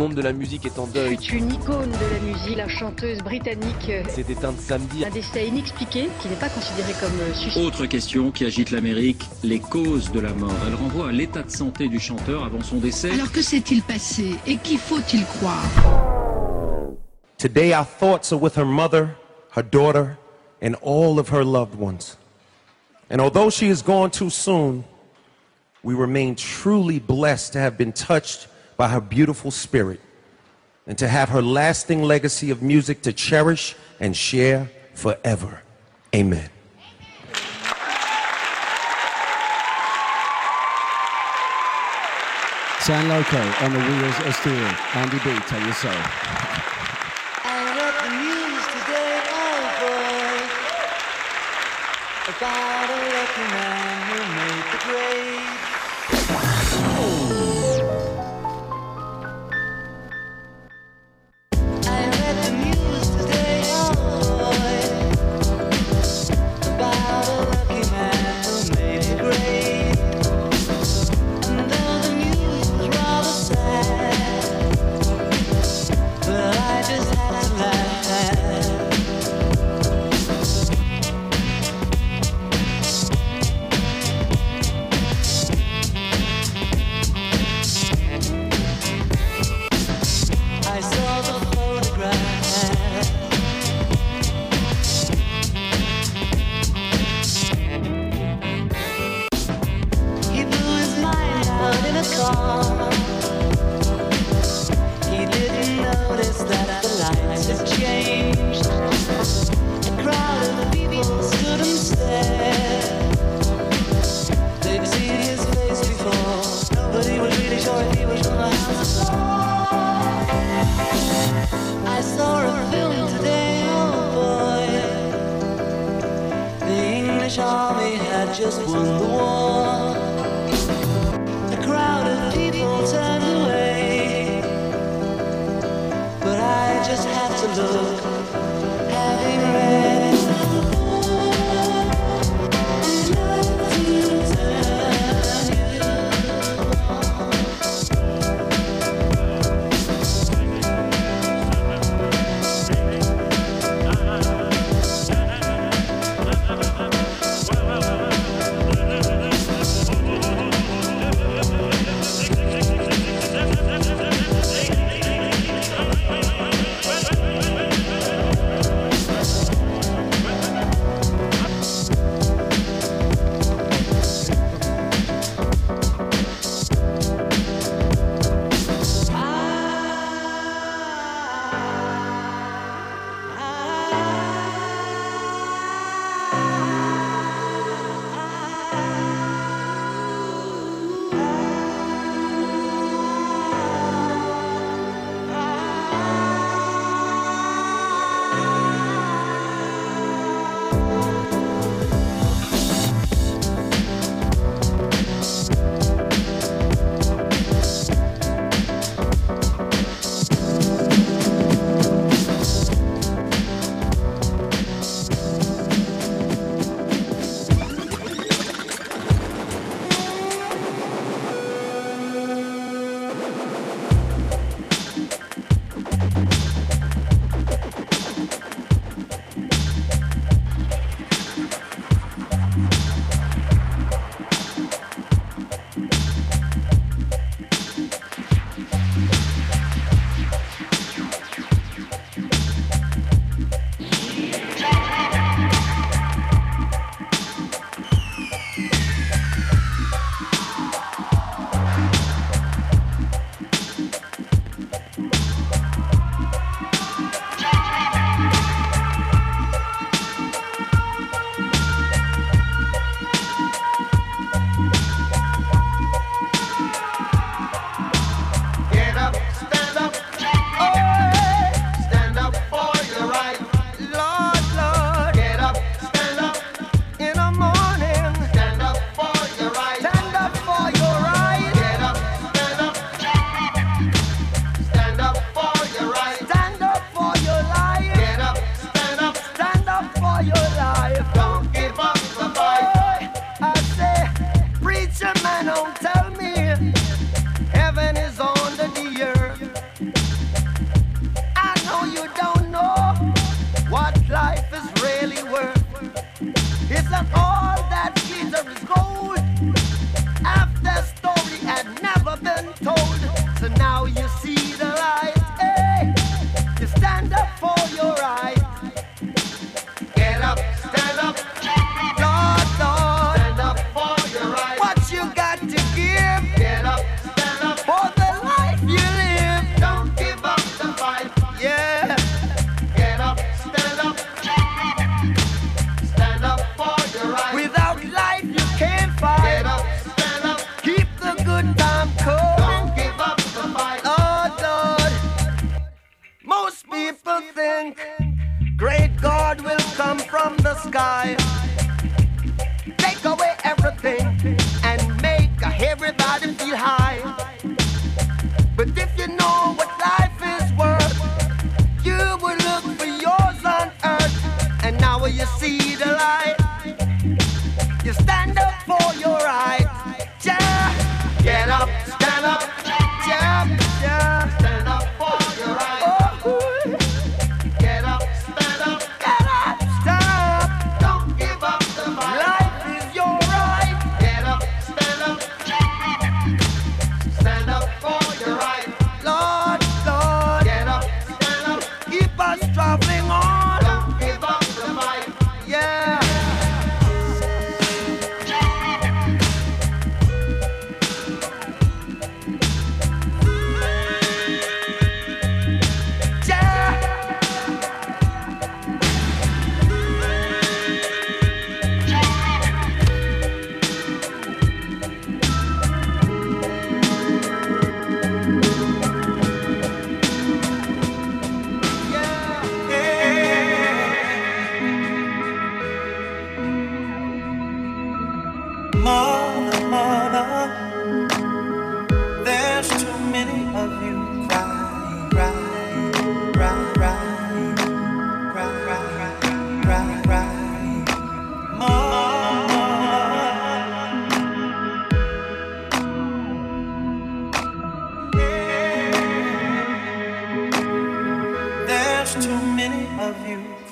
Le monde de la musique est en deuil. C'est une icône de la musique, la chanteuse britannique. s'est éteinte samedi. Un décès inexpliqué qui n'est pas considéré comme euh, suicide. Autre question qui agite l'Amérique, les causes de la mort. Elle renvoie à l'état de santé du chanteur avant son décès. Alors que s'est-il passé et qui faut-il croire? Today our thoughts are with her mother, her daughter, and all of her loved ones. And although she is gone too soon, we remain truly blessed to have been touched by her beautiful spirit and to have her lasting legacy of music to cherish and share forever. Amen. San Loco on the wheels of steel. Andy B, tell you so. I read the news today, oh boy, about a lucky man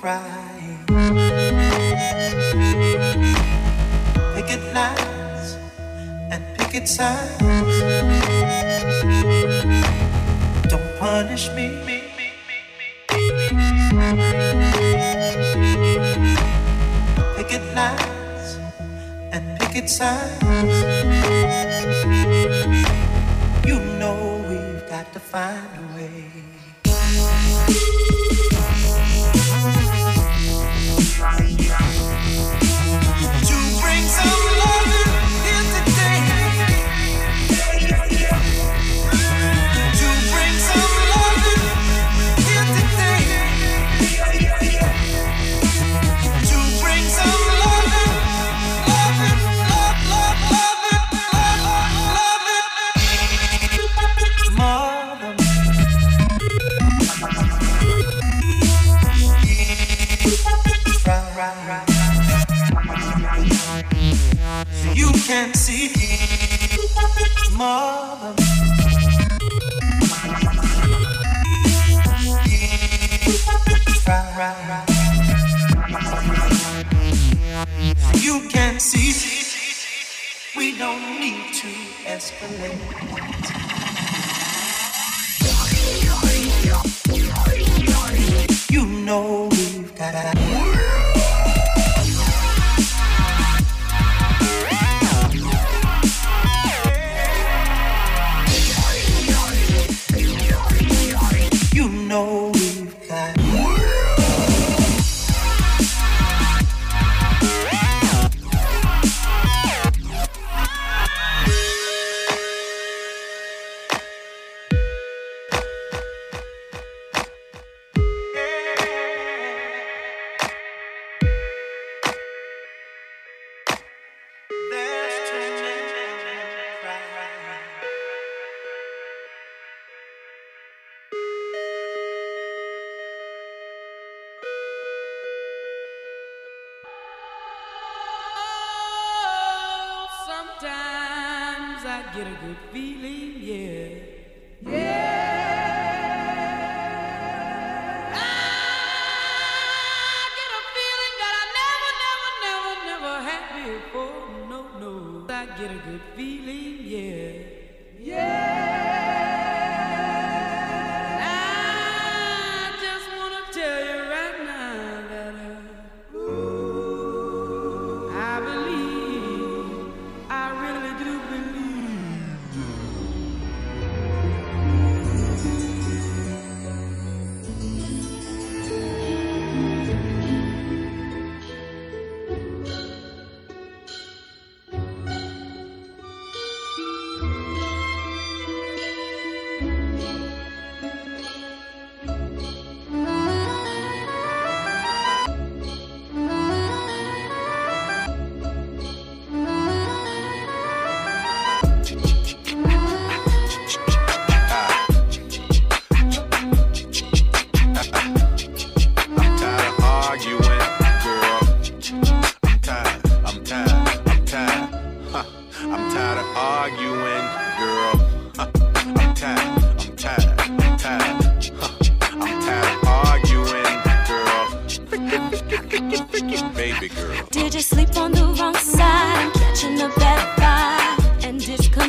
cry. Picket lines and picket signs. Don't punish me. Picket lines and picket signs. You know we've got to find Tá também. feeling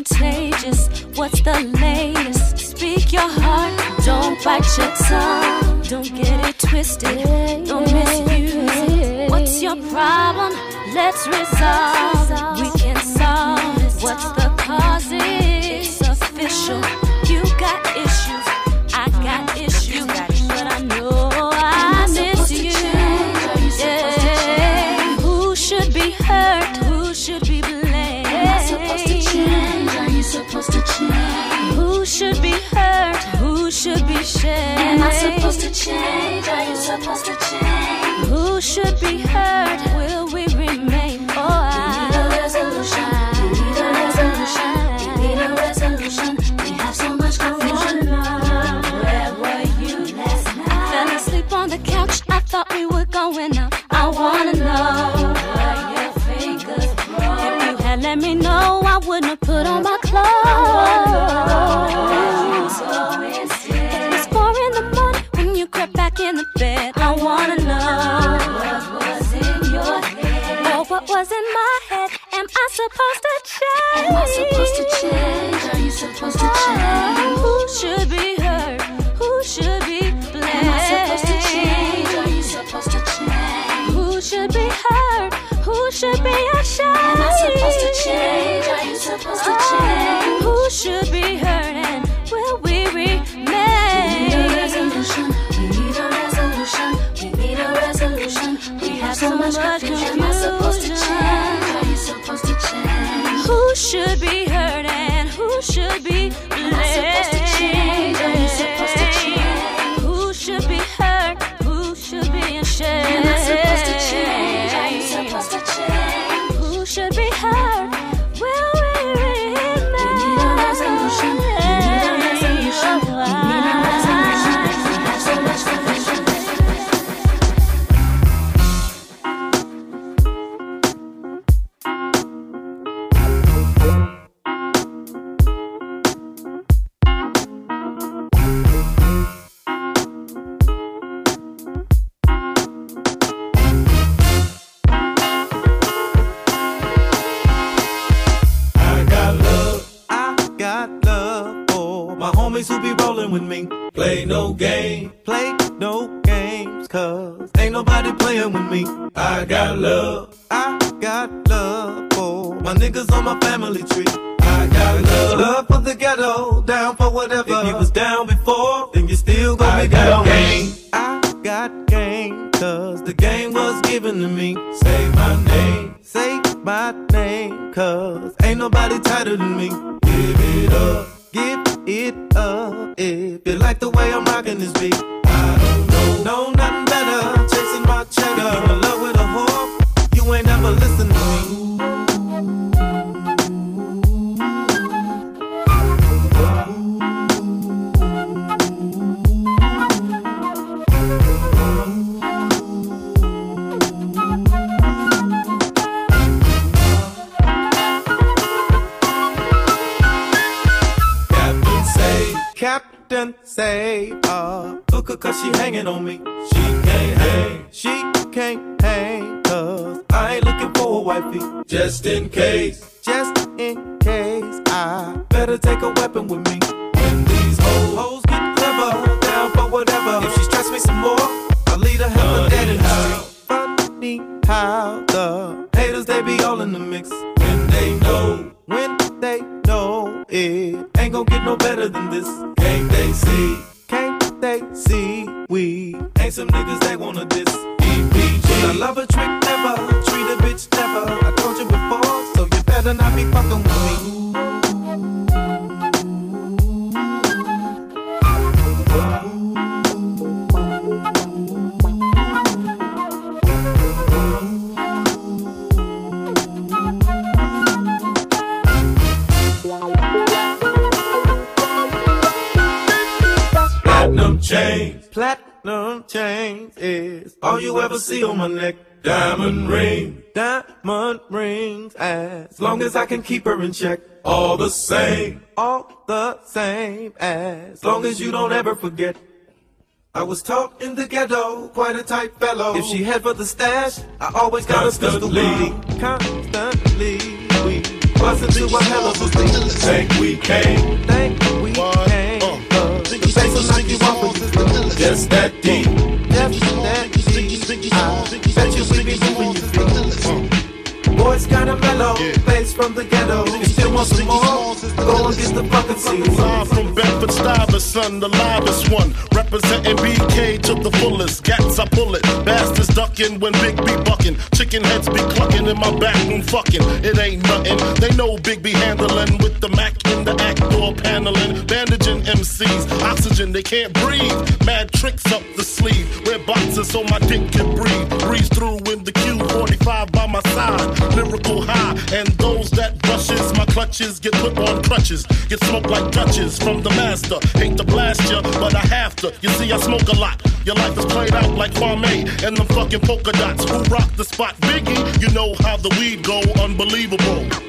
contagious. What's the latest? Speak your heart, don't bite your tongue. Don't get it twisted, don't misuse it. What's your problem? Let's resolve. We can solve. What's the cause? change? Are you supposed to change? Who should be hurt? Much confusion. Gonna get no better than this. Can keep her in check, all the same, all the same. As long as you don't ever forget. I was taught in the ghetto, quite a tight fellow. If she head for the stash, I always got a pistol. Constantly, we bust into a hell of a thing. Think we came, think we came. Uh, the bass will knock you off of. Just that deep, just that deep. I bet you we be moving. Boys kinda mellow, bass from the ghetto. You still want some more? Go and get the fucking seats. Live from Bedford Stuyvesant, the livest one. Representing BK to the fullest. Gats, I pull it. Bastards ducking when Big B bucking. Chicken heads be clucking in my back room fucking. It ain't nothing. They know Big B handling with the Mac in the act door paneling. Bandaging MCs. Oxygen, they can't breathe. Mad tricks up the sleeve. Wear boxes so my dick can breathe. Breeze through in the Q45 by my side. Lyrical high. And those that brushes my clutches get put on crutches. Get smoked like Dutches from the master. Hate to blast ya, but I have to. You see, I smoke a lot. Your life is played out like Kwame and them fucking polka dots. Who rock the spot? Biggie, you know how the weed go. Unbelievable.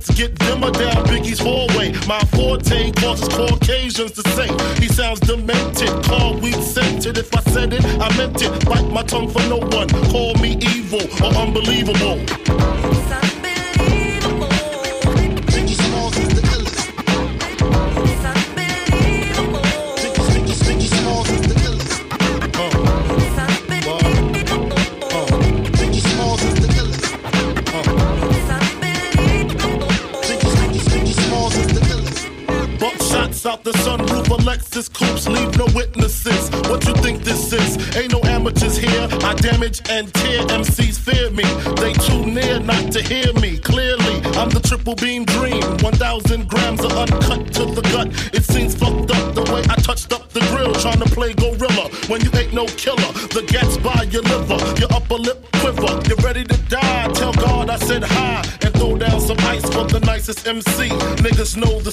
Let's get dimmer down Biggie's hallway. My forte causes Caucasians to say He sounds demented, call we sent it. If I said it, I meant it. Bite my tongue for no one. Call me evil or unbelievable. MC. Niggas know the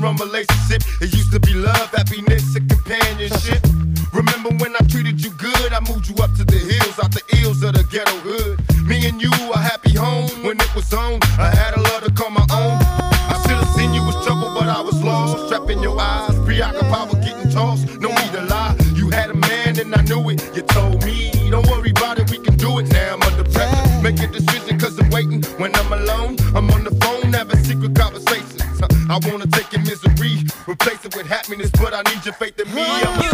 run relationship. It used to be love, happiness, and companionship. Remember when I treated you good? I moved you up to the hills, out the ills of the ghetto hood. Me and you, a happy home when it was on. I had a love to call my own. I should have seen you was trouble, but I was lost. Trapping your eyes, preoccupied with getting tossed. No need to lie, you had a man and I knew it. You told happiness, but I need your faith in me. I'm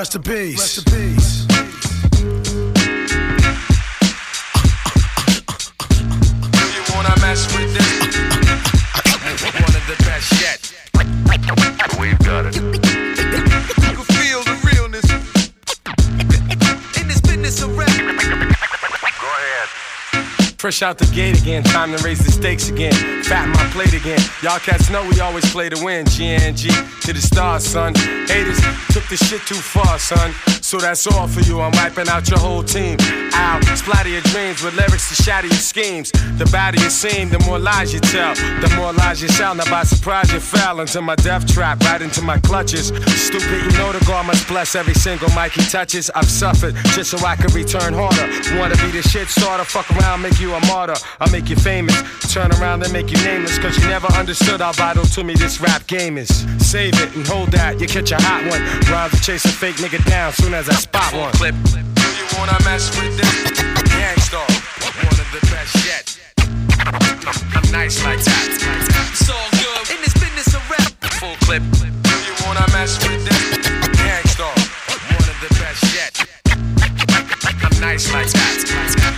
rest in peace. Rest in peace. Fresh out the gate again, time to raise the stakes again. Fat my plate again. Y'all cats know we always play to win. GNG to the stars, son. Haters took the shit too far, son. So that's all for you. I'm wiping out your whole team. Ow, splatter your dreams with lyrics to shatter your schemes. The badder you seem, the more lies you tell. The more lies you sell. Now by surprise you fell into my death trap, right into my clutches. Stupid, you know the God must bless every single mic he touches. I've suffered just so I can return harder. Wanna be the shit starter? Fuck around, make you a martyr. I'll make you famous. Turn around and make you nameless. Cause you never understood how vital to me this rap game is. Save it and hold that, you catch a hot one. Rhymes chase a fake nigga down soon as I spot one. Clip. Wanna mess with this? Gang Starr. One of the best yet. I'm nice like that. It's all good. In this business of rap. Full clip. You wanna mess with this? Gang Starr. One of the best yet. I'm nice like that.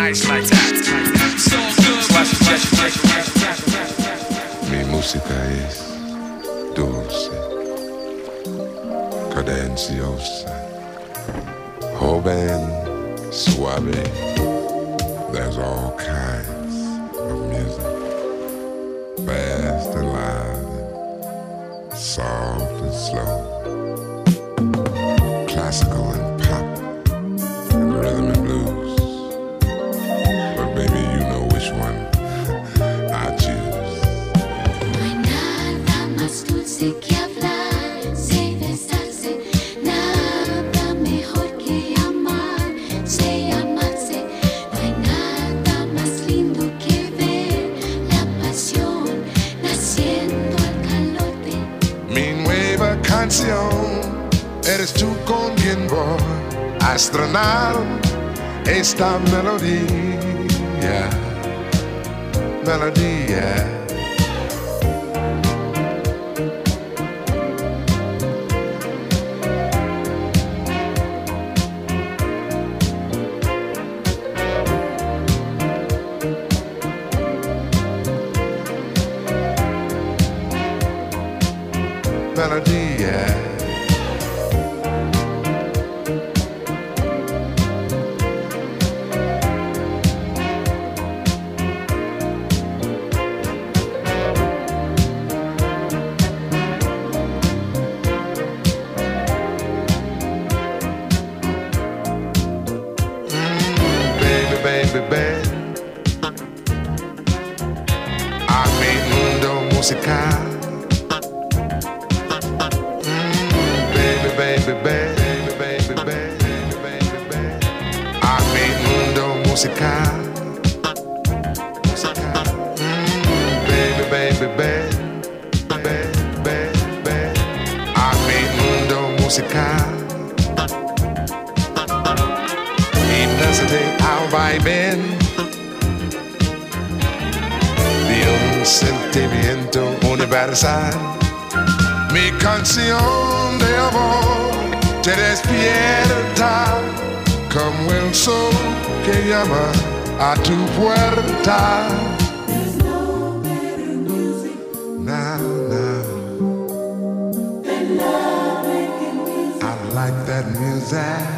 Nice like that. So. Mi música es dulce, cadenciosa, joven, suave. There's all kinds of music, fast and loud, soft and slow, classical and which one I choose. No hay nada más dulce que hablar, sé besarse, nada mejor que amar, sé amarse. No hay nada más lindo que ver la pasión naciendo al calor de Mi nueva canción eres tú con quien voy a estrenar esta melodía, melodia. mi canción de amor te despierta como el sol que llama a tu puerta. I like that music.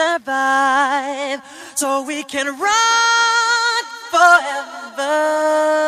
Survive, so we can rock forever.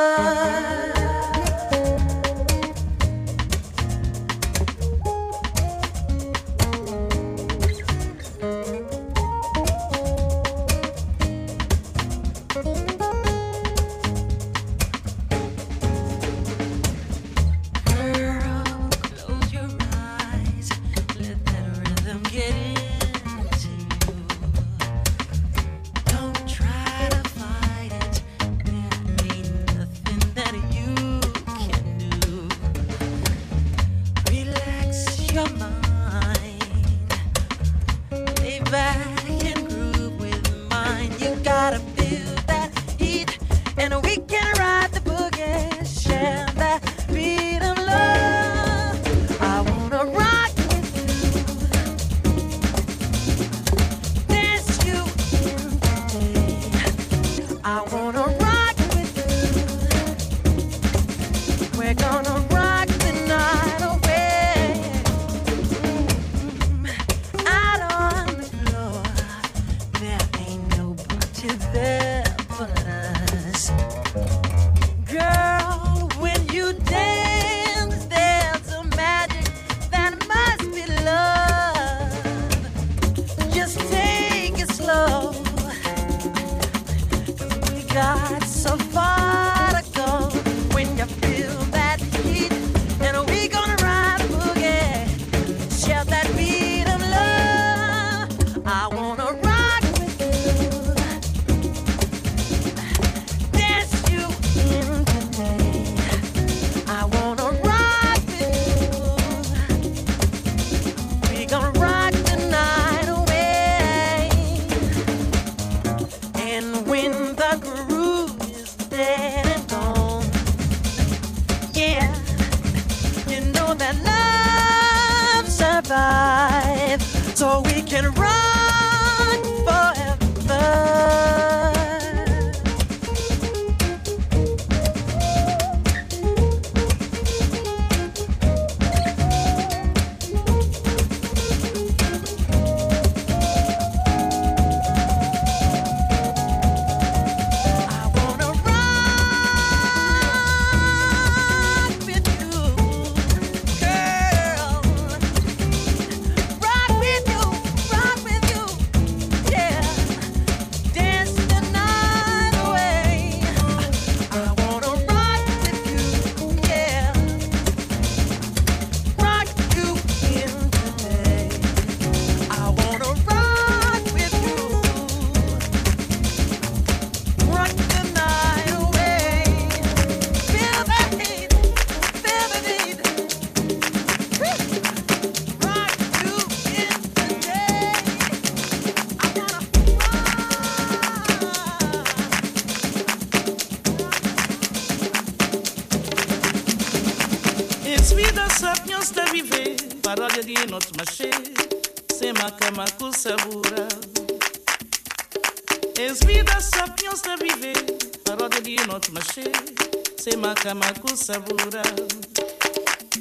makama kosabora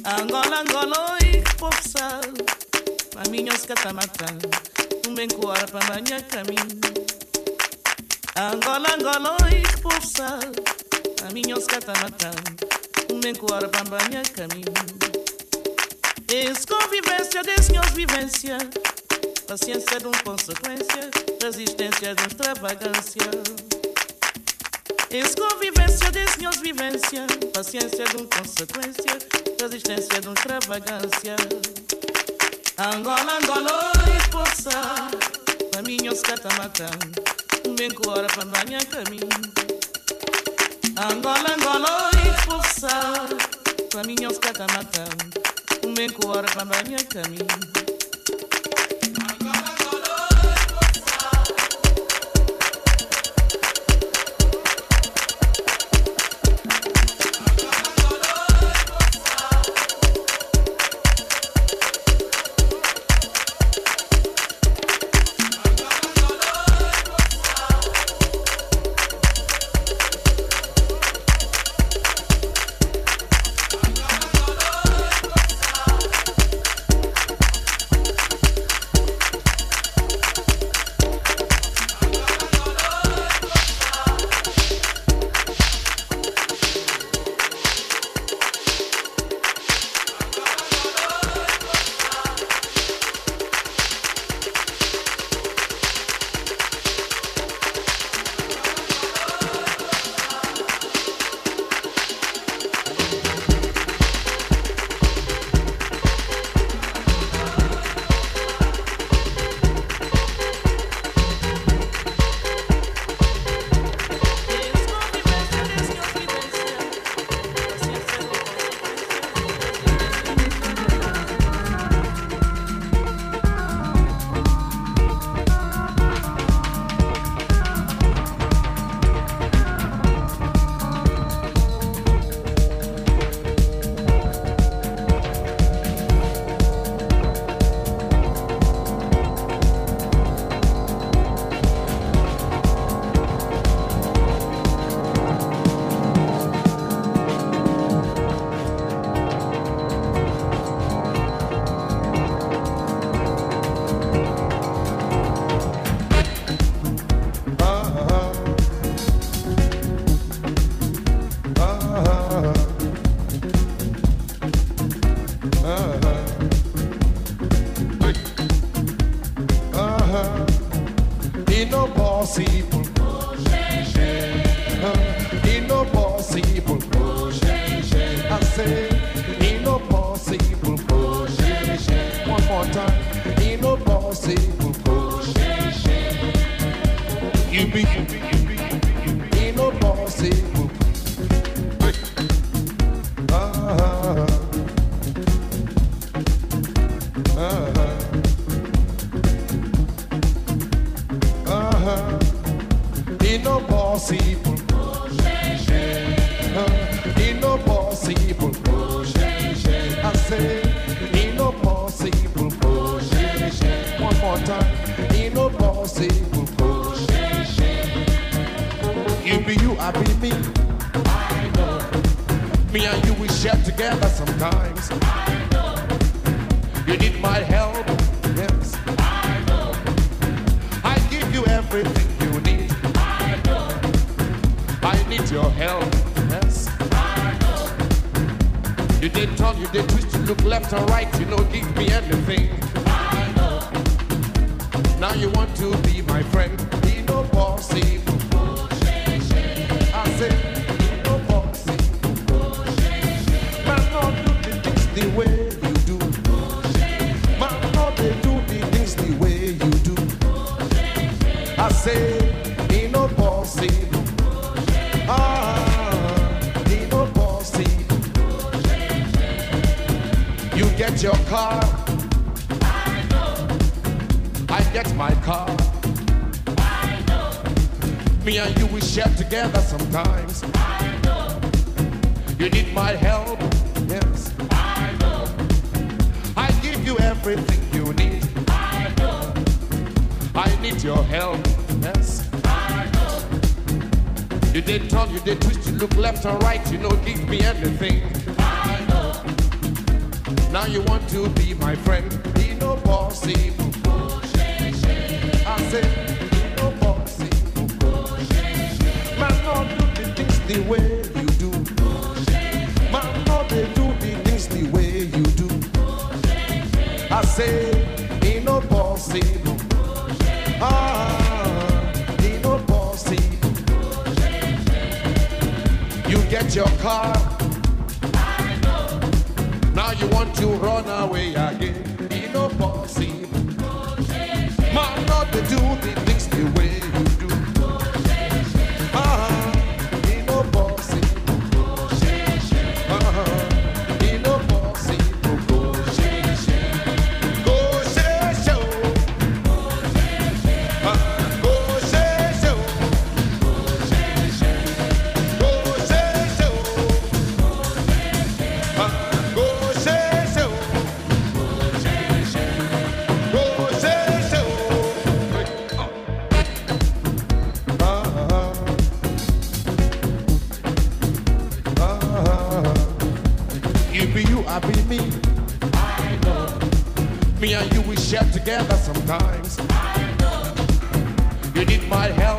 angolangola ikoposa mami nyonso kata mata Angola Angola, angolangola ikoposa mami nyonso kata mata umbenkoara pambanyakami Desconvivência de senhores vivência Paciência de um consequência Resistência de extravagância em convivência de senhores vivência, paciência de um consequência, resistência de um extravagância. Angola, Angola, esposa, caminhos um bem que hora para banha caminho. Angola, Angola, esposa, caminhos um bem que hora para banha caminho. left or right, you know, give me anything. I know. Now you want to be my friend. Share together sometimes. You need my help.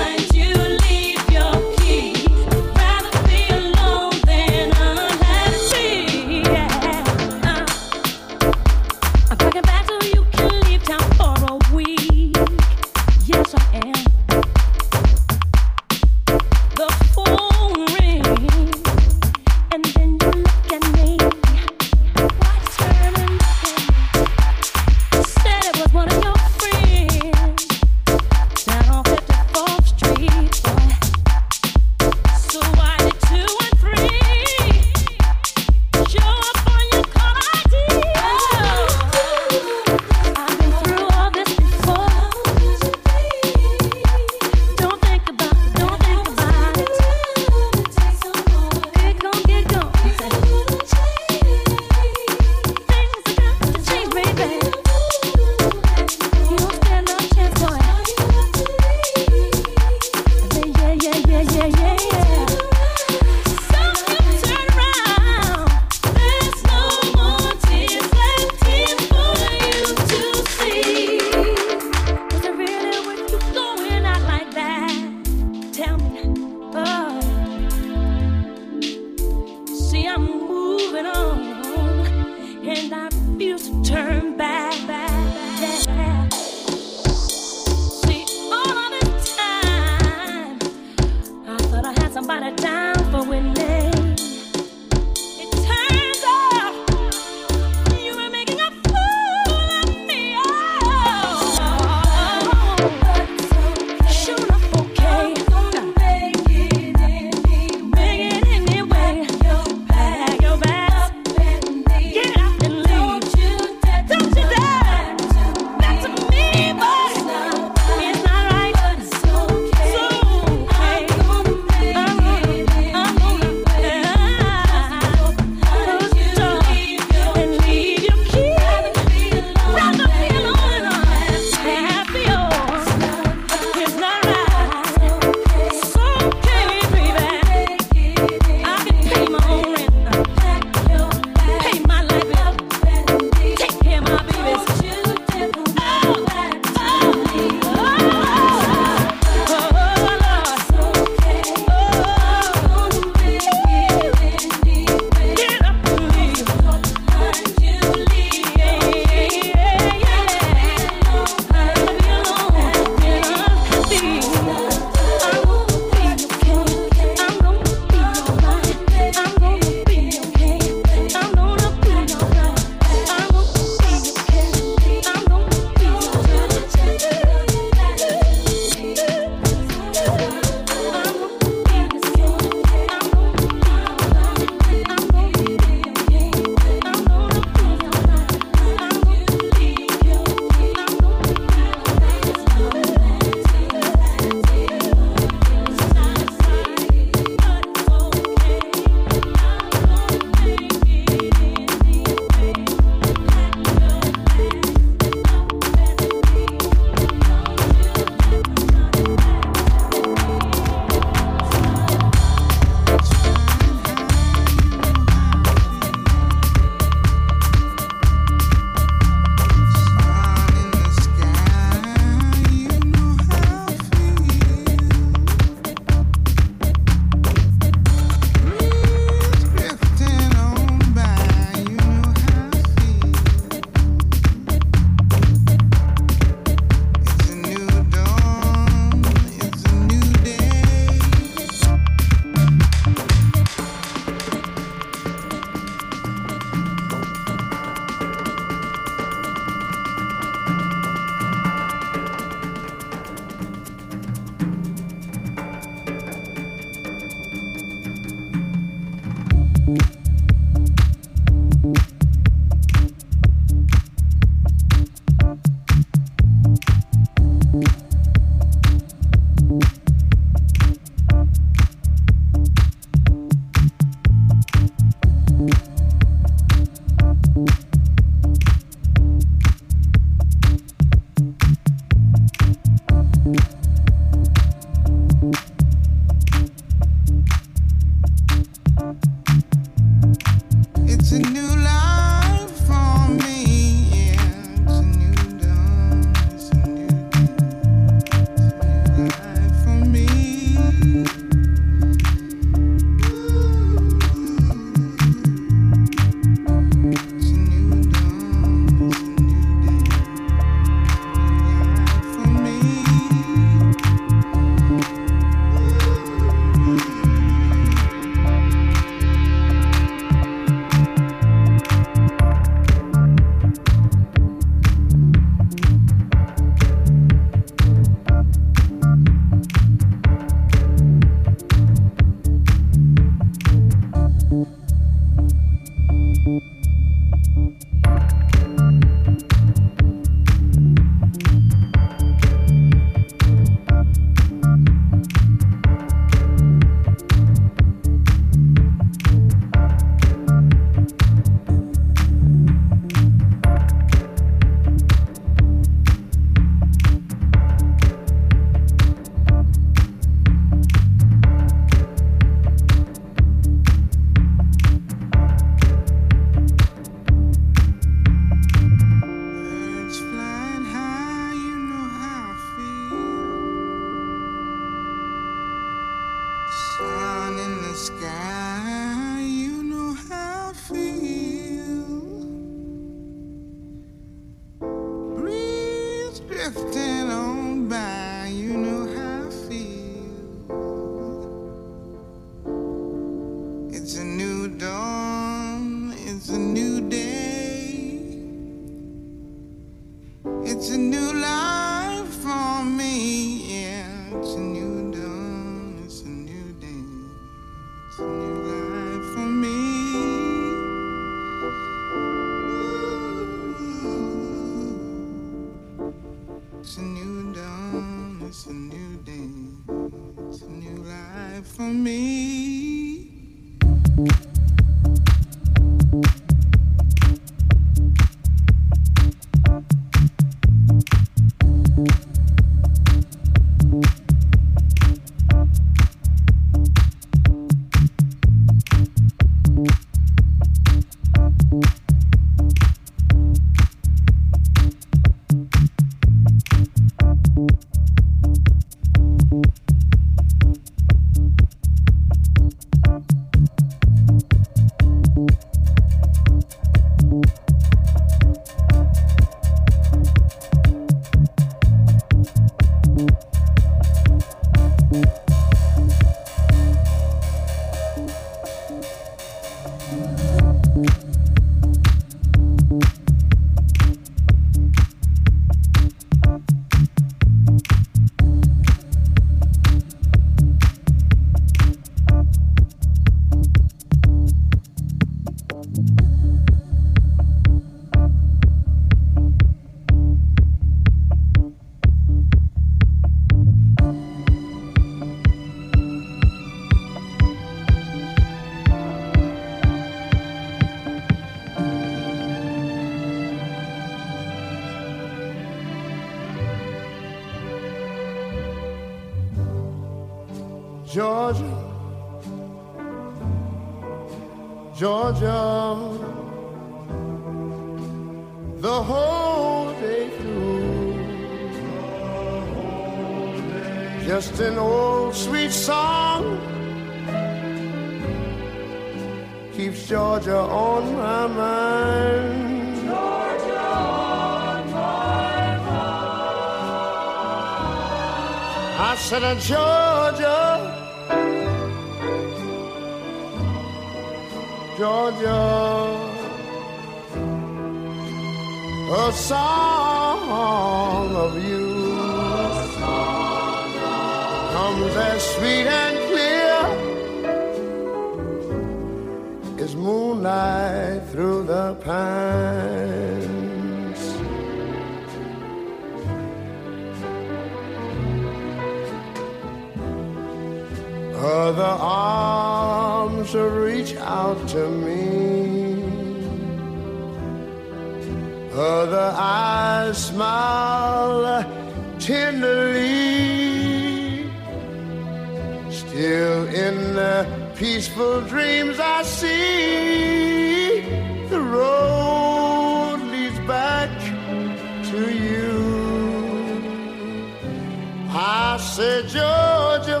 I said, Georgia,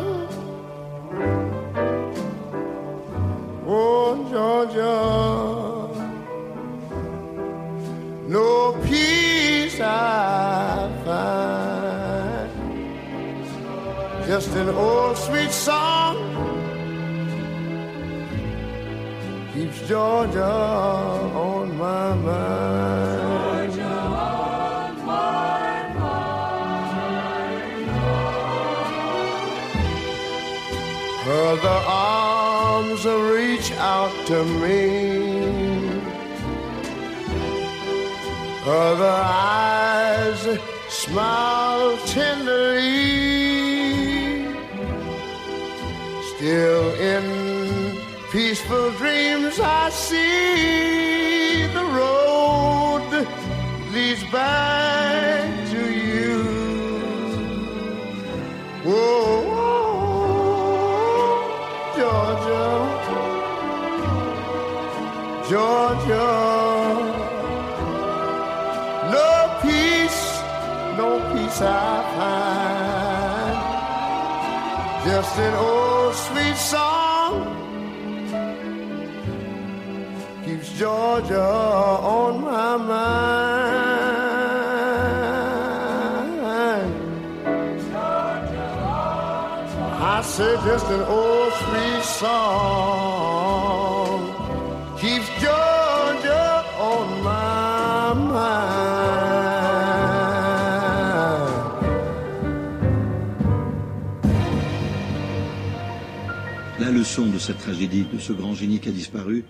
oh, Georgia, no peace I find. Just an old sweet song keeps Georgia on my mind. The arms reach out to me. Other eyes smile tenderly. Still in peaceful dreams, I see the road leads back to you. Whoa. Georgia. No peace, no peace I find. Just an old sweet song keeps Georgia on my mind. Georgia, I said just an old sweet song leçon de cette tragédie, de ce grand génie qui a disparu,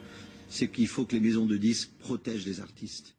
c'est qu'il faut que les maisons de disques protègent les artistes.